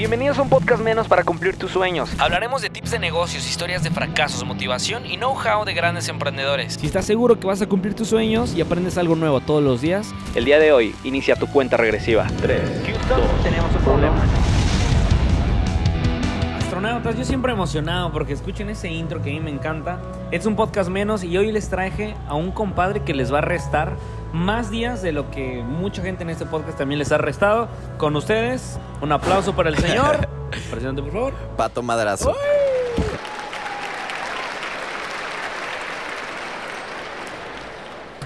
Bienvenidos a un podcast menos para cumplir tus sueños. Hablaremos de tips de negocios, historias de fracasos, motivación y know-how de grandes emprendedores. Si estás seguro que vas a cumplir tus sueños y aprendes algo nuevo todos los días, El día de hoy inicia tu cuenta regresiva. 3. Houston, tenemos un problema. Yo siempre emocionado porque escuchen ese intro que a mí me encanta. Es un podcast menos y hoy les traje a un compadre que les va a restar más días de lo que mucha gente en este podcast también les ha restado. Con ustedes, un aplauso para el señor. Presidente, por favor. Pato Madrazo.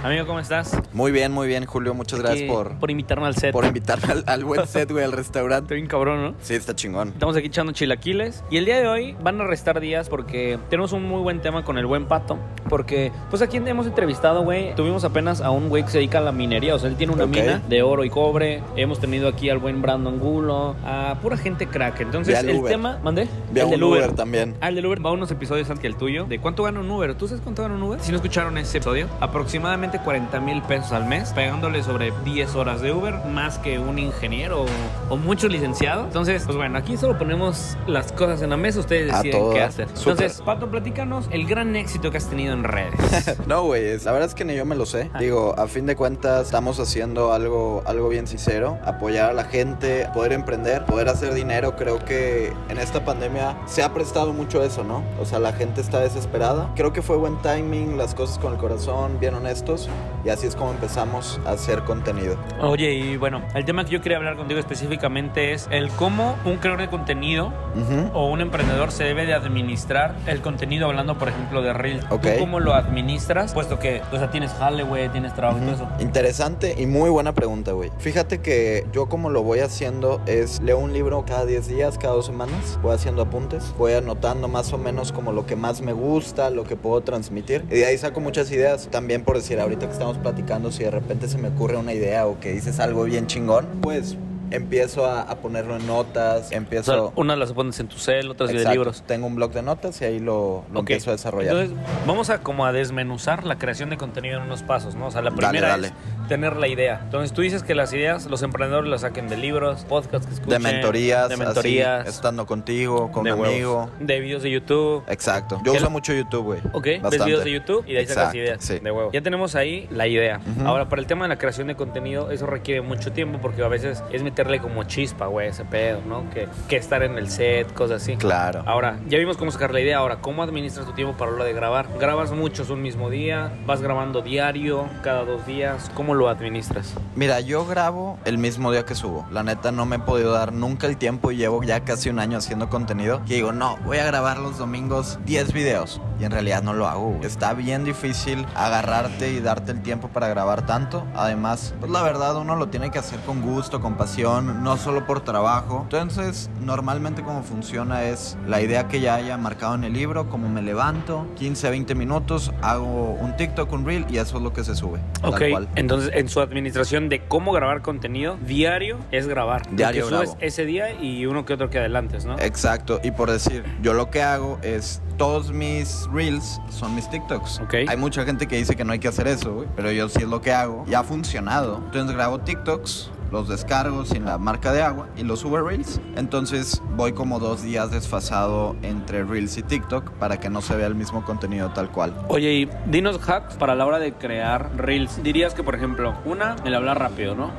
Amigo, ¿cómo estás? Muy bien, muy bien, Julio. Muchas gracias Que- por, por invitarme al set. por invitarme al, al buen set, güey, al restaurante. Estoy bien cabrón, ¿no? Sí, está chingón. Estamos aquí echando chilaquiles y el día de hoy van a restar días porque tenemos un muy buen tema con el buen pato. Porque, pues aquí hemos entrevistado, güey. Tuvimos apenas a un güey que se dedica a la minería, o sea, él tiene una mina de oro y cobre. Hemos tenido aquí al buen Brandon Gulo, a pura gente crack. Entonces, el Uber. tema, mandé. A el del Uber también. Ah, el del Uber va unos episodios antes que el tuyo. ¿De cuánto gana un Uber? ¿Tú sabes cuánto gana un Uber? Si no escucharon ese episodio, aproximadamente 40 mil pesos al mes, pegándole sobre 10 horas de Uber, más que un ingeniero o, o muchos licenciados. Entonces, pues bueno, aquí solo ponemos las cosas en la mesa, ustedes deciden qué hacer. Entonces, Pato, platícanos el gran éxito que has tenido en redes. No, güey, la verdad es que ni yo me lo sé. Ah. Digo, a fin de cuentas, estamos haciendo algo, algo bien sincero. Apoyar a la gente, poder emprender, poder hacer dinero. Creo que en esta pandemia se ha prestado mucho eso, ¿no? O sea, la gente está desesperada. Creo que fue buen timing, las cosas con el corazón, bien honestos. Y así es como empezamos a hacer contenido. Oye, y bueno, el tema que yo quería hablar contigo específicamente es el cómo un creador de contenido Ujú. o un emprendedor se debe de administrar el contenido hablando, por ejemplo, de Reel. Ok. ¿Tú cómo lo administras? Puesto que, o sea, tienes jale, güey, tienes trabajo y todo eso. Interesante y muy buena pregunta, güey. Fíjate que yo como lo voy haciendo es leo un libro cada 10 días, cada dos semanas, voy haciendo apuntes, voy anotando más o menos como lo que más me gusta, lo que puedo transmitir y de ahí saco muchas ideas. También por decir, ahorita que estamos platicando, si de repente se me ocurre una idea o que dices algo bien chingón, pues empiezo a, a ponerlo en notas, O sea, empiezo... unas las pones en tu cel, otras de Exacto, libros. Tengo un blog de notas y ahí lo, empiezo a desarrollar. Entonces, vamos a como a desmenuzar la creación de contenido en unos pasos, ¿no? O sea, la Dale, primera dale. es tener la idea. Entonces, tú dices que las ideas los emprendedores las saquen de libros, podcasts que escuchen, de mentorías, de así, mentorías, estando contigo, con de huevos, amigo. de videos de YouTube. Exacto. Yo ¿Qué uso la- mucho YouTube, güey. Ok, ves Bastante. videos de YouTube y de ahí sacas ideas sí. de huevo. Ya tenemos ahí la idea. Ahora, para el tema de la creación de contenido, eso requiere mucho tiempo porque a veces es meterle como chispa, güey, ese pedo, ¿no? Que, que estar en el set, cosas así. Claro. Ahora, ya vimos cómo sacar la idea. Ahora, ¿cómo administras tu tiempo para lo de grabar? ¿Grabas muchos un mismo día? ¿Vas grabando diario, cada dos días? ¿Cómo lo administras? Mira, yo grabo el mismo día que subo. La neta no me he podido dar nunca el tiempo y llevo ya casi un año haciendo contenido. Y digo, no, voy a grabar los domingos 10 videos. Y en realidad no lo hago. güey. Está bien difícil agarrarte y darte el tiempo para grabar tanto. Además, pues la verdad uno lo tiene que hacer con gusto, con pasión, no solo por trabajo. Entonces, normalmente como funciona es la idea que ya haya marcado en el libro, como me levanto, 15, 20 minutos, hago un TikTok, un reel y eso es lo que se sube. Ok, Tal cual. entonces en su administración de cómo grabar contenido, diario es grabar. Diario Lo que subes ese día y uno que otro que adelantes, ¿no? Exacto, y por decir, yo lo que hago es todos mis reels son mis TikToks. Ok. Hay mucha gente que dice que no hay que hacer eso, güey, pero yo sí es lo que hago. Y ha funcionado. Entonces grabo TikToks, los descargo sin la marca de agua y los subo a reels. Entonces voy como dos días desfasado entre reels y TikTok para que no se vea el mismo contenido tal cual. Oye, y dinos hacks para la hora de crear reels. Dirías que, por ejemplo, una, el hablar rápido, ¿no?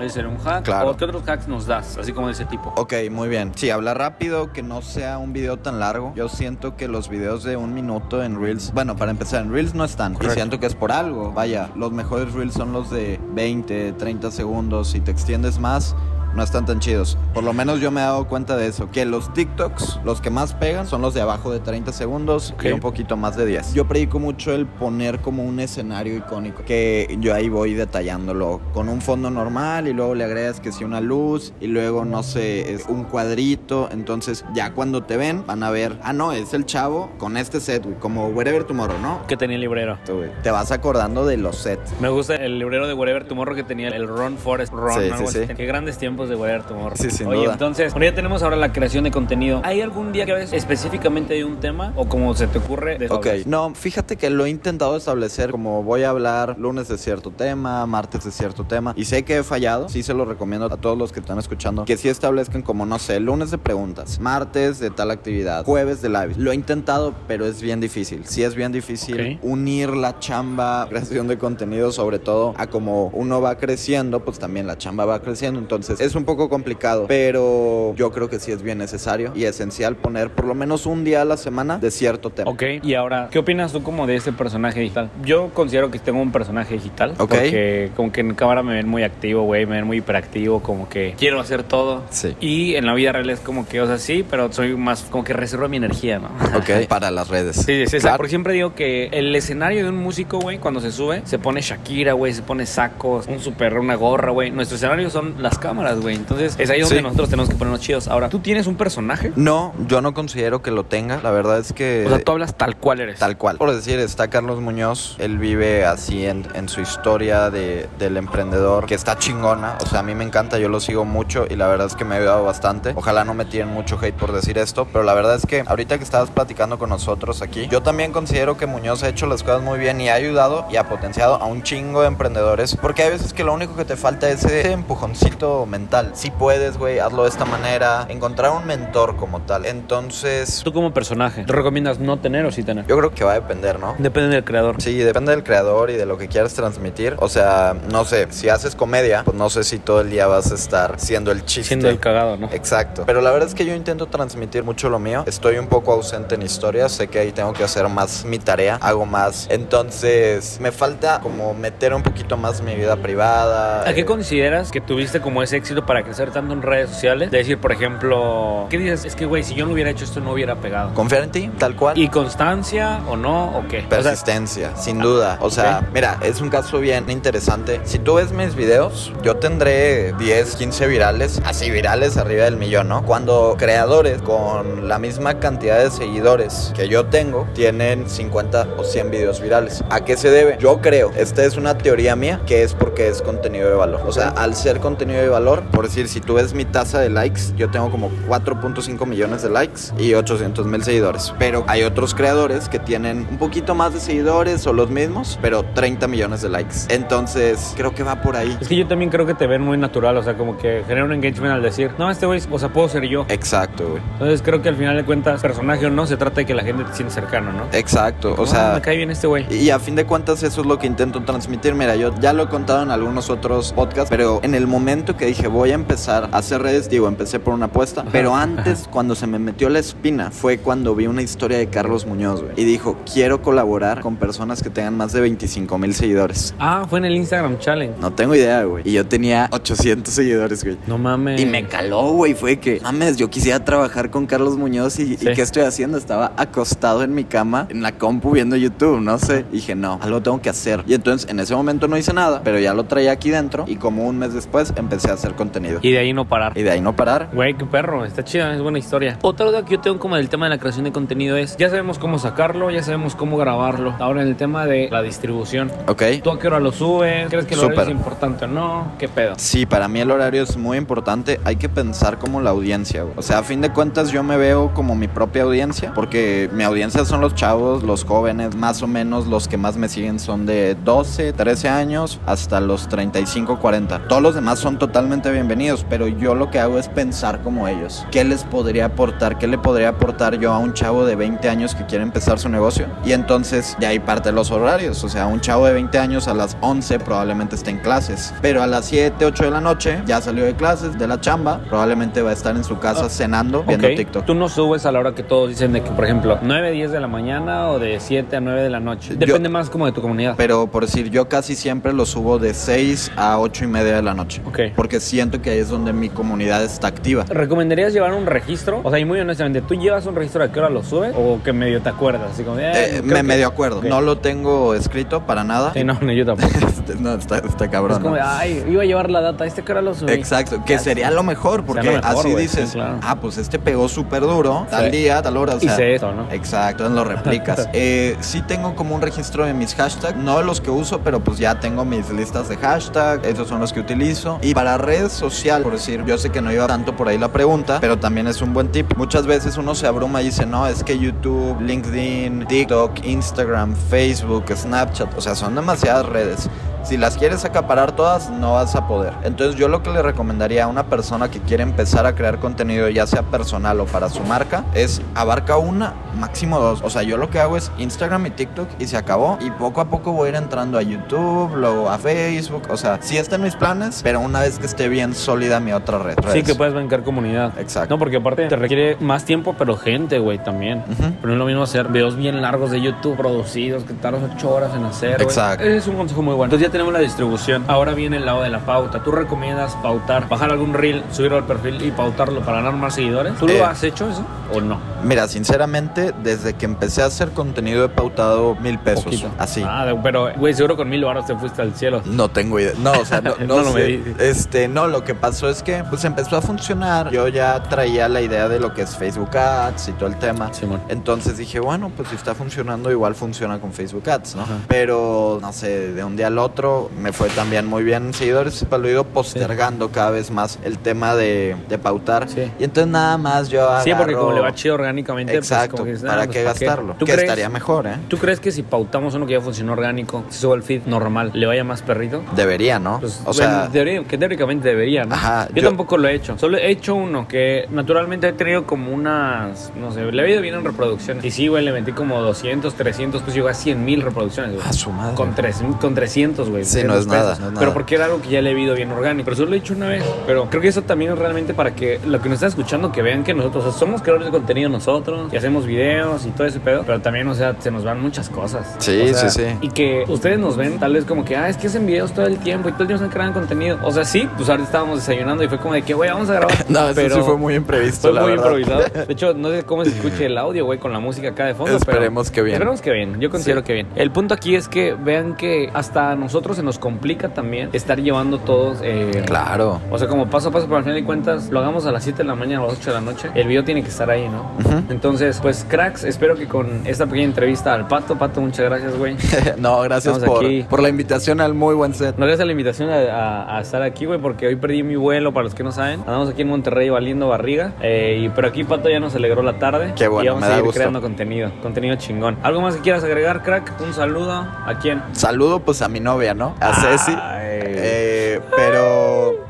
Ese sería un hack. Claro. ¿O qué otros hacks nos das? Así como de ese tipo. Ok, muy bien. Sí, habla rápido, que no sea un video tan largo. Yo siento que los videos de un minuto en Reels, bueno, para empezar, en Reels no están. Correcto. Y siento que es por algo. Vaya, los mejores Reels son los de 20, 30 segundos. Si te extiendes más, no están tan chidos. Por lo menos yo me he dado cuenta de eso, que los TikToks, los que más pegan, son los de abajo de 30 segundos y un poquito más de 10. Yo predico mucho el poner como un escenario icónico, que yo ahí voy detallándolo con un fondo normal y luego le agregas que si una luz y luego, no sé, es un cuadrito. Entonces ya cuando te ven van a ver, ah, no, es el chavo con este set, güey, como Wherever Tomorrow, ¿no? Que tenía el librero. Te vas acordando de los sets. Me gusta el librero de Wherever Tomorrow que tenía el Ron Forest. Sí, sí, así. sí. Qué grandes tiempos tiempos de guardar tu morro. Sí, sin Oye, duda. entonces, bueno, ya tenemos ahora la creación de contenido. ¿Hay algún día que ves específicamente de un tema o como se te ocurre? De Ok, no, fíjate que lo he intentado establecer como voy a hablar lunes de cierto tema, martes de cierto tema y sé que he fallado, sí se lo recomiendo a todos los que están escuchando, que sí establezcan como, no sé, lunes de preguntas, martes de tal actividad, jueves de live. Lo he intentado, pero es bien difícil, sí es bien difícil unir la chamba, creación de contenido sobre todo a como uno va creciendo, pues también la chamba va creciendo, entonces es un poco complicado, pero yo creo que sí es bien necesario y esencial poner por lo menos un día a la semana de cierto tema. Ok, y ahora, ¿qué opinas tú como de este personaje digital? Yo considero que tengo un personaje digital. Ok. Porque como que en cámara me ven muy activo, güey, me ven muy hiperactivo, como que quiero hacer todo. Sí. Y en la vida real es como que, o sea, sí, pero soy más como que reservo mi energía, ¿no? Ok, para las redes. Sí, sí, sí. Claro. Porque siempre digo que el escenario de un músico, güey, cuando se sube, se pone Shakira, güey, se pone sacos, un super, una gorra, güey. Nuestro escenario son las cámaras, güey. Entonces es ahí donde Sí. nosotros tenemos que ponernos chidos. Ahora, ¿tú tienes un personaje? No, yo no considero que lo tenga. La verdad es que. O sea, tú hablas tal cual eres. Tal cual. Por decir, está Carlos Muñoz. Él vive así en, en su historia de, del emprendedor, que está chingona. O sea, a mí me encanta, yo lo sigo mucho y la verdad es que me ha ayudado bastante. Ojalá no me tiren mucho hate por decir esto, pero la verdad es que ahorita que estabas platicando con nosotros aquí, yo también considero que Muñoz ha hecho las cosas muy bien y ha ayudado y ha potenciado a un chingo de emprendedores. Porque hay veces que lo único que te falta es ese empujoncito mental. Si puedes, güey, hazlo de esta manera. Encontrar un mentor como tal. Entonces, Tú como personaje, ¿te recomiendas no tener o sí tener? yo creo que va a depender, ¿no? Depende del creador. Sí, depende del creador y de lo que quieras transmitir. O sea, no sé, si haces comedia, pues no sé si todo el día vas a estar siendo el chiste. Siendo el cagado, ¿no? Exacto. Pero la verdad es que yo intento transmitir mucho lo mío. Estoy un poco ausente en historias. Sé que ahí tengo que hacer más mi tarea. Hago más. Entonces, me falta como meter un poquito más mi vida privada. ¿A qué consideras que tuviste como ese éxito para crecer tanto en redes sociales? De decir, por ejemplo, ¿qué dices? Es que, güey, si yo no hubiera hecho esto, no hubiera pegado. Confiar en ti, tal cual. ¿Y constancia o no? ¿O qué? O sea, Persistencia, sin duda. O sea, mira, es un caso bien interesante. Si tú ves mis videos, yo tendré 10, 15 virales, así virales arriba del millón, ¿no? Cuando creadores con la misma cantidad de seguidores que yo tengo tienen 50 o 100 videos virales. ¿A qué se debe? Yo creo, esta es una teoría mía, que es porque es contenido de valor. O sea, al ser contenido de valor, por decir, si tú ves mi tasa de likes, yo tengo como 4.5 millones de likes y 800 mil seguidores. Pero hay otros creadores que tienen un poquito más de seguidores o los mismos, pero 30 millones de likes. Entonces, creo que va por ahí. Es que yo también creo que te ven muy natural, o sea, como que genera un engagement al decir, no, este güey, o sea, puedo ser yo. Exacto, güey. Entonces creo que al final de cuentas, personaje o no, se trata de que la gente te siente cercano, ¿no? Exacto. O "Ah, sea, me cae bien este güey. Y a fin de cuentas eso es lo que intento transmitir. Mira, yo ya lo he contado en algunos otros podcasts, pero en el momento que dije voy a empezar a hacer redes, digo, empecé por una apuesta, pero antes cuando se me metió la espina fue cuando vi una historia de Carlos Muñoz, güey. Y dijo, quiero colaborar con personas que tengan más de 25 mil seguidores. Ah, fue en el Instagram Challenge. No tengo idea, güey. Y yo tenía 800 seguidores, güey. No mames. Y me caló, güey. Fue que, mames, yo quisiera trabajar con Carlos Muñoz y, Sí. y ¿qué estoy haciendo? Estaba acostado en mi cama, en la compu viendo YouTube, no sé. Y dije, no, algo tengo que hacer. Y entonces en ese momento no hice nada, pero ya lo traía aquí dentro y como un mes después empecé a hacer contenido. Y de ahí no parar. Y de ahí no parar. Güey, qué perro, está chida, es buena historia. Otra duda que yo tengo como del tema de la creación de contenido es, ya sabemos cómo sacarlo, ya sabemos cómo grabarlo. Ahora en el tema de la distribución. ¿Ok? ¿Tú a qué hora lo subes? ¿Crees que el horario Súper. es importante o no? ¿Qué pedo? Sí, para mí el horario es muy importante. Hay que pensar como la audiencia, güey. O sea, a fin de cuentas yo me veo como mi propia audiencia, porque mi audiencia son los chavos, los jóvenes, más o menos los que más me siguen son de 12, 13 años hasta los 35, 40. Todos los demás son totalmente bienvenidos, pero yo lo que hago es pensar como ellos. ¿Qué les podría aportar? ¿Qué le podría aportar yo a un chavo de 20 años que quiere empezar su negocio? Y entonces de ahí parte los horarios. O sea, un chavo de 20 años a las 11 probablemente esté en clases, pero a las 7, 8 de la noche ya salió de clases, de la chamba, probablemente va a estar en su casa cenando, viendo Ok. TikTok. Tú no subes a la hora que todos dicen de que, por ejemplo, 9, 10 de la mañana o de 7 a 9 de la noche. Depende más como de tu comunidad. Pero por decir, yo casi siempre lo subo de 6 a 8 y media de la noche. Ok. Porque siento que ahí es donde mi comunidad está activa. ¿Recomendarías llevar un registro? O sea, y muy honestamente, ¿tú llevas un registro a qué hora lo subes? ¿O que medio te acuerdas? Así como, eh, Eh, me que- medio acuerdo. No lo tengo escrito para nada. Sí, no, no, yo tampoco. no, está, está cabrón. es como, ¿no? ay, iba a llevar la data, ¿este qué hora lo subí? Exacto, que sería lo mejor, porque Sería lo mejor, así dices, sí, claro. ah, pues este pegó súper duro, tal Sí. día, tal hora. O sea, Hice esto, ¿no? Exacto, entonces lo replicas. eh, sí tengo como un registro de mis hashtags, no los que uso, pero pues ya tengo mis listas de hashtag, esos son los que utilizo. Y para redes sociales, por decir, yo sé que no iba tanto por ahí la pregunta, pero también es un buen tip. Muchas veces uno se abruma y dice, no, es que YouTube, LinkedIn, TikTok, Instagram, Facebook, Snapchat, o sea, son demasiadas redes. Si las quieres acaparar todas, no vas a poder. Entonces yo lo que le recomendaría a una persona que quiere empezar a crear contenido, ya sea personal o para su marca, es abarca una, máximo dos. O sea, yo lo que hago es Instagram y TikTok y se acabó. Y poco a poco voy a ir entrando a YouTube, luego a Facebook. O sea, sí está en mis planes, pero una vez que esté bien sólida mi otra red. Sí, redes. que puedes bancar comunidad. Exacto. No, porque aparte te requiere más tiempo, pero gente, güey, también. Pero no es lo mismo hacer videos bien largos de YouTube producidos que tardas ocho horas en hacer. Exacto. Es un consejo muy bueno. Entonces ya tenemos la distribución. Ahora viene el lado de la pauta. ¿Tú recomiendas pautar, bajar algún reel, subirlo al perfil y pautarlo para ganar más seguidores? ¿Tú Eh. lo has hecho eso o no? Mira, sinceramente, desde que empecé a hacer contenido he pautado mil pesos. Poquito. Así. Ah, pero, güey, seguro con mil baros te fuiste al cielo. No tengo idea. No, o sea, no, no No lo sé. medí. Este, no, lo que pasó es que pues empezó a funcionar. Yo ya traía la idea de lo que es Facebook Ads y todo el tema. Simón. Entonces dije, bueno, pues si está funcionando, igual funciona con Facebook Ads, ¿no? Ajá. Pero, no sé, de un día al otro me fue también muy bien en seguidores, pero lo he ido postergando cada vez más el tema de, de pautar. Sí. Y entonces nada más yo Sí, porque agarro- como le va chido orgánicamente, pues, Exacto, como que dices, ¿para ah, qué pues, gastarlo? ¿Tú Que crees- estaría mejor, ¿eh? ¿Tú crees que si pautamos uno que ya funcionó orgánico, se sube al feed normal, le vaya más perrito? Debería, ¿no? Pues, o sea, que teóricamente debería, ¿no? Ajá, yo, yo- tampoco lo he hecho. Solo he hecho uno que naturalmente he tenido como unas, no sé, le ha ido bien en reproducciones. Y sí, güey, le metí como 200, 300, pues llegó a 100 mil reproducciones, güey. a su madre. Con, tres, con 300, güey. Sí, no 300 es nada, no es Pero nada. porque era algo que ya le he ido bien orgánico. Pero solo lo he hecho una vez. Pero creo que eso también es realmente para que lo que nos están escuchando, que vean que nosotros o sea, somos creadores de contenido nosotros y hacemos videos y todo ese pedo. Pero también, o sea, se nos van muchas cosas. Sí, O sea, sí, sí. Y que ustedes nos ven tal vez como que, ah, es que hacen videos todo el tiempo y todo el tiempo están creando contenido. O sea, sí, pues ahorita estábamos desayunando y fue como de que, güey, vamos a grabar. No, eso pero sí fue muy imprevisto, Fue la muy verdad. improvisado. De hecho, no sé cómo se escuche el audio, güey, con la música acá de fondo. pero Esperemos que bien. Esperemos que bien. Yo considero Sí. que bien. El punto aquí es que vean que hasta a nosotros se nos complica también estar llevando todos. eh, Claro. O sea, como paso a paso, pero al final de cuentas, lo hagamos a las 7 de la mañana o a las 8 de la noche. El video tiene que estar ahí, ¿no? Entonces, pues, cracks, espero que con esta pequeña entrevista al Pato, Pato, muchas gracias, güey. no, gracias por, aquí. por la invitación al muy buen set. No gracias a la invitación a, a- a estar aquí, güey, porque hoy perdí mi vuelo, para los que no saben. Andamos aquí en Monterrey valiendo barriga. eh, y, pero aquí Pato ya nos alegró la tarde. Qué bueno, Y vamos me a seguir creando contenido, contenido chingón. ¿Algo más que quieras agregar, crack? Un saludo. ¿A quién? Saludo pues a mi novia, ¿no? A Ceci. Ay. Eh, pero,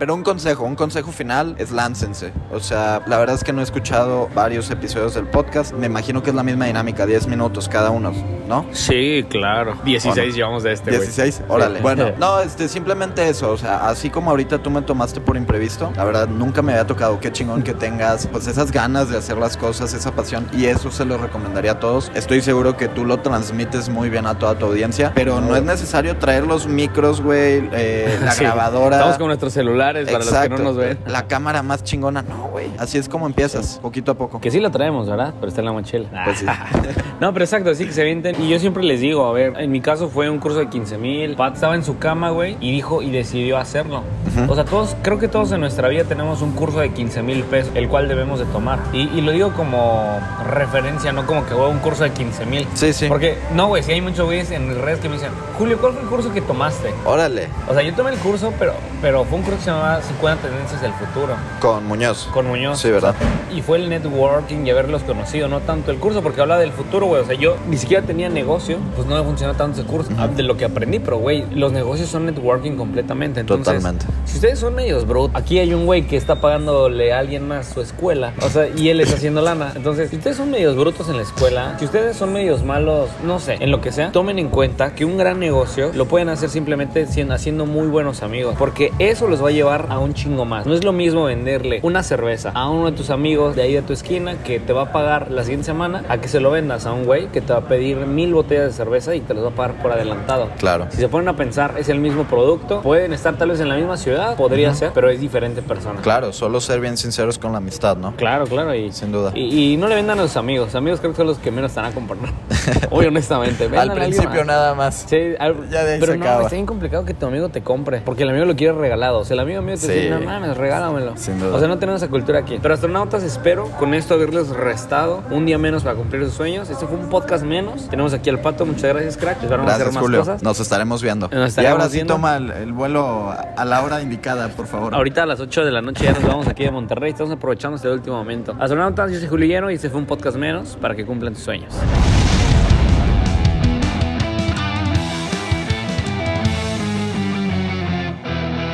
pero un consejo, un consejo final es láncense. O sea, la verdad es que no he escuchado varios episodios del podcast. Me imagino que es la misma dinámica, 10 minutos cada uno, ¿no? Sí, claro. 16 Bueno. llevamos de este, güey. 16, órale. Bueno, no, este, simplemente eso, o sea, así como ahorita tú me tomaste por imprevisto, la verdad nunca me había tocado, qué chingón que tengas, pues esas ganas de hacer las cosas, esa pasión, y eso se lo recomendaría a todos. Estoy seguro que tú lo transmites muy bien a toda tu audiencia, pero no es necesario traer los micros, güey, eh, la Sí. grabadora. Estamos con nuestros celulares para los que no nos ven. La cámara más chingona, no, güey. Así es como empiezas, poquito a poco. Que sí la traemos, ¿verdad? Pero está en la mochila. Pues sí. no, pero exacto, sí que se avienten. Y yo siempre les digo, a ver, en mi caso fue un curso de 15 mil. Pat estaba en su cama, güey, y dijo y decidió hacerlo. Ujú. O sea, todos, creo que todos en nuestra vida tenemos un curso de 15 mil pesos, el cual debemos de tomar. Y, y lo digo como referencia, no como que voy a un curso de 15 mil. Sí, sí. Porque, no, güey, si hay muchos güeyes en redes que me dicen, Julio, ¿cuál fue el curso que tomaste? Órale, O sea, yo tomé el curso, pero, pero fue un curso que se llamaba 50 Tendencias del Futuro. con Muñoz. Con Muñoz. Sí, ¿verdad? Y fue el networking y haberlos conocido, no tanto el curso, porque habla del futuro, güey. O sea, yo ni siquiera tenía negocio, pues no me funcionó tanto ese curso. De lo que aprendí, pero, güey, los negocios son networking completamente. Entonces, Totalmente. Si ustedes son medios, bro, aquí hay un güey que está pagándole a alguien más su escuela, o sea, y él está haciendo lana. Entonces, si ustedes son medios brutos en la escuela, si ustedes son medios malos, no sé, en lo que sea, tomen en cuenta que un gran negocio lo pueden hacer simplemente haciendo muy buenos amigos, porque eso los va a llevar a un chingo más. No es lo mismo venderle una cerveza a uno de tus amigos de ahí de tu esquina que te va a pagar la siguiente semana a que se lo vendas a un güey que te va a pedir mil botellas de cerveza y te los va a pagar por adelantado. Claro. Si se ponen a pensar, es el mismo producto, pueden estar tal vez en la misma ciudad, podría ser, pero es diferente persona. Claro, solo ser bien sinceros con la amistad, ¿no? Claro, claro, y, Sin duda. y, y no le vendan a sus amigos. Amigos creo que son los que menos están a comprar. Oye, honestamente. Al principio más. nada más. Sí, al- Ya de ahí pero se no, acaba. está bien complicado que tu amigo te compre. Porque el amigo lo quiere regalado. O sea, el amigo mío te Sí. dice, no mames, regálamelo. Sin duda. O sea, no tenemos esa cultura cultura aquí. Pero astronautas, espero con esto haberles restado un día menos para cumplir sus sueños. Este fue un podcast menos. Tenemos aquí al pato. Muchas gracias, crack. Hacer Gracias, más Julio. cosas. Nos estaremos viendo. Nos y ahora sí viendo. toma el, el vuelo a la hora indicada, por favor. Ahorita a las 8 de la noche ya nos vamos aquí de Monterrey. Estamos aprovechando este último momento. Astronautas, yo soy Julio Lleno y este fue un podcast menos para que cumplan tus sueños.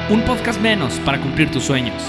Un podcast menos para cumplir tus sueños.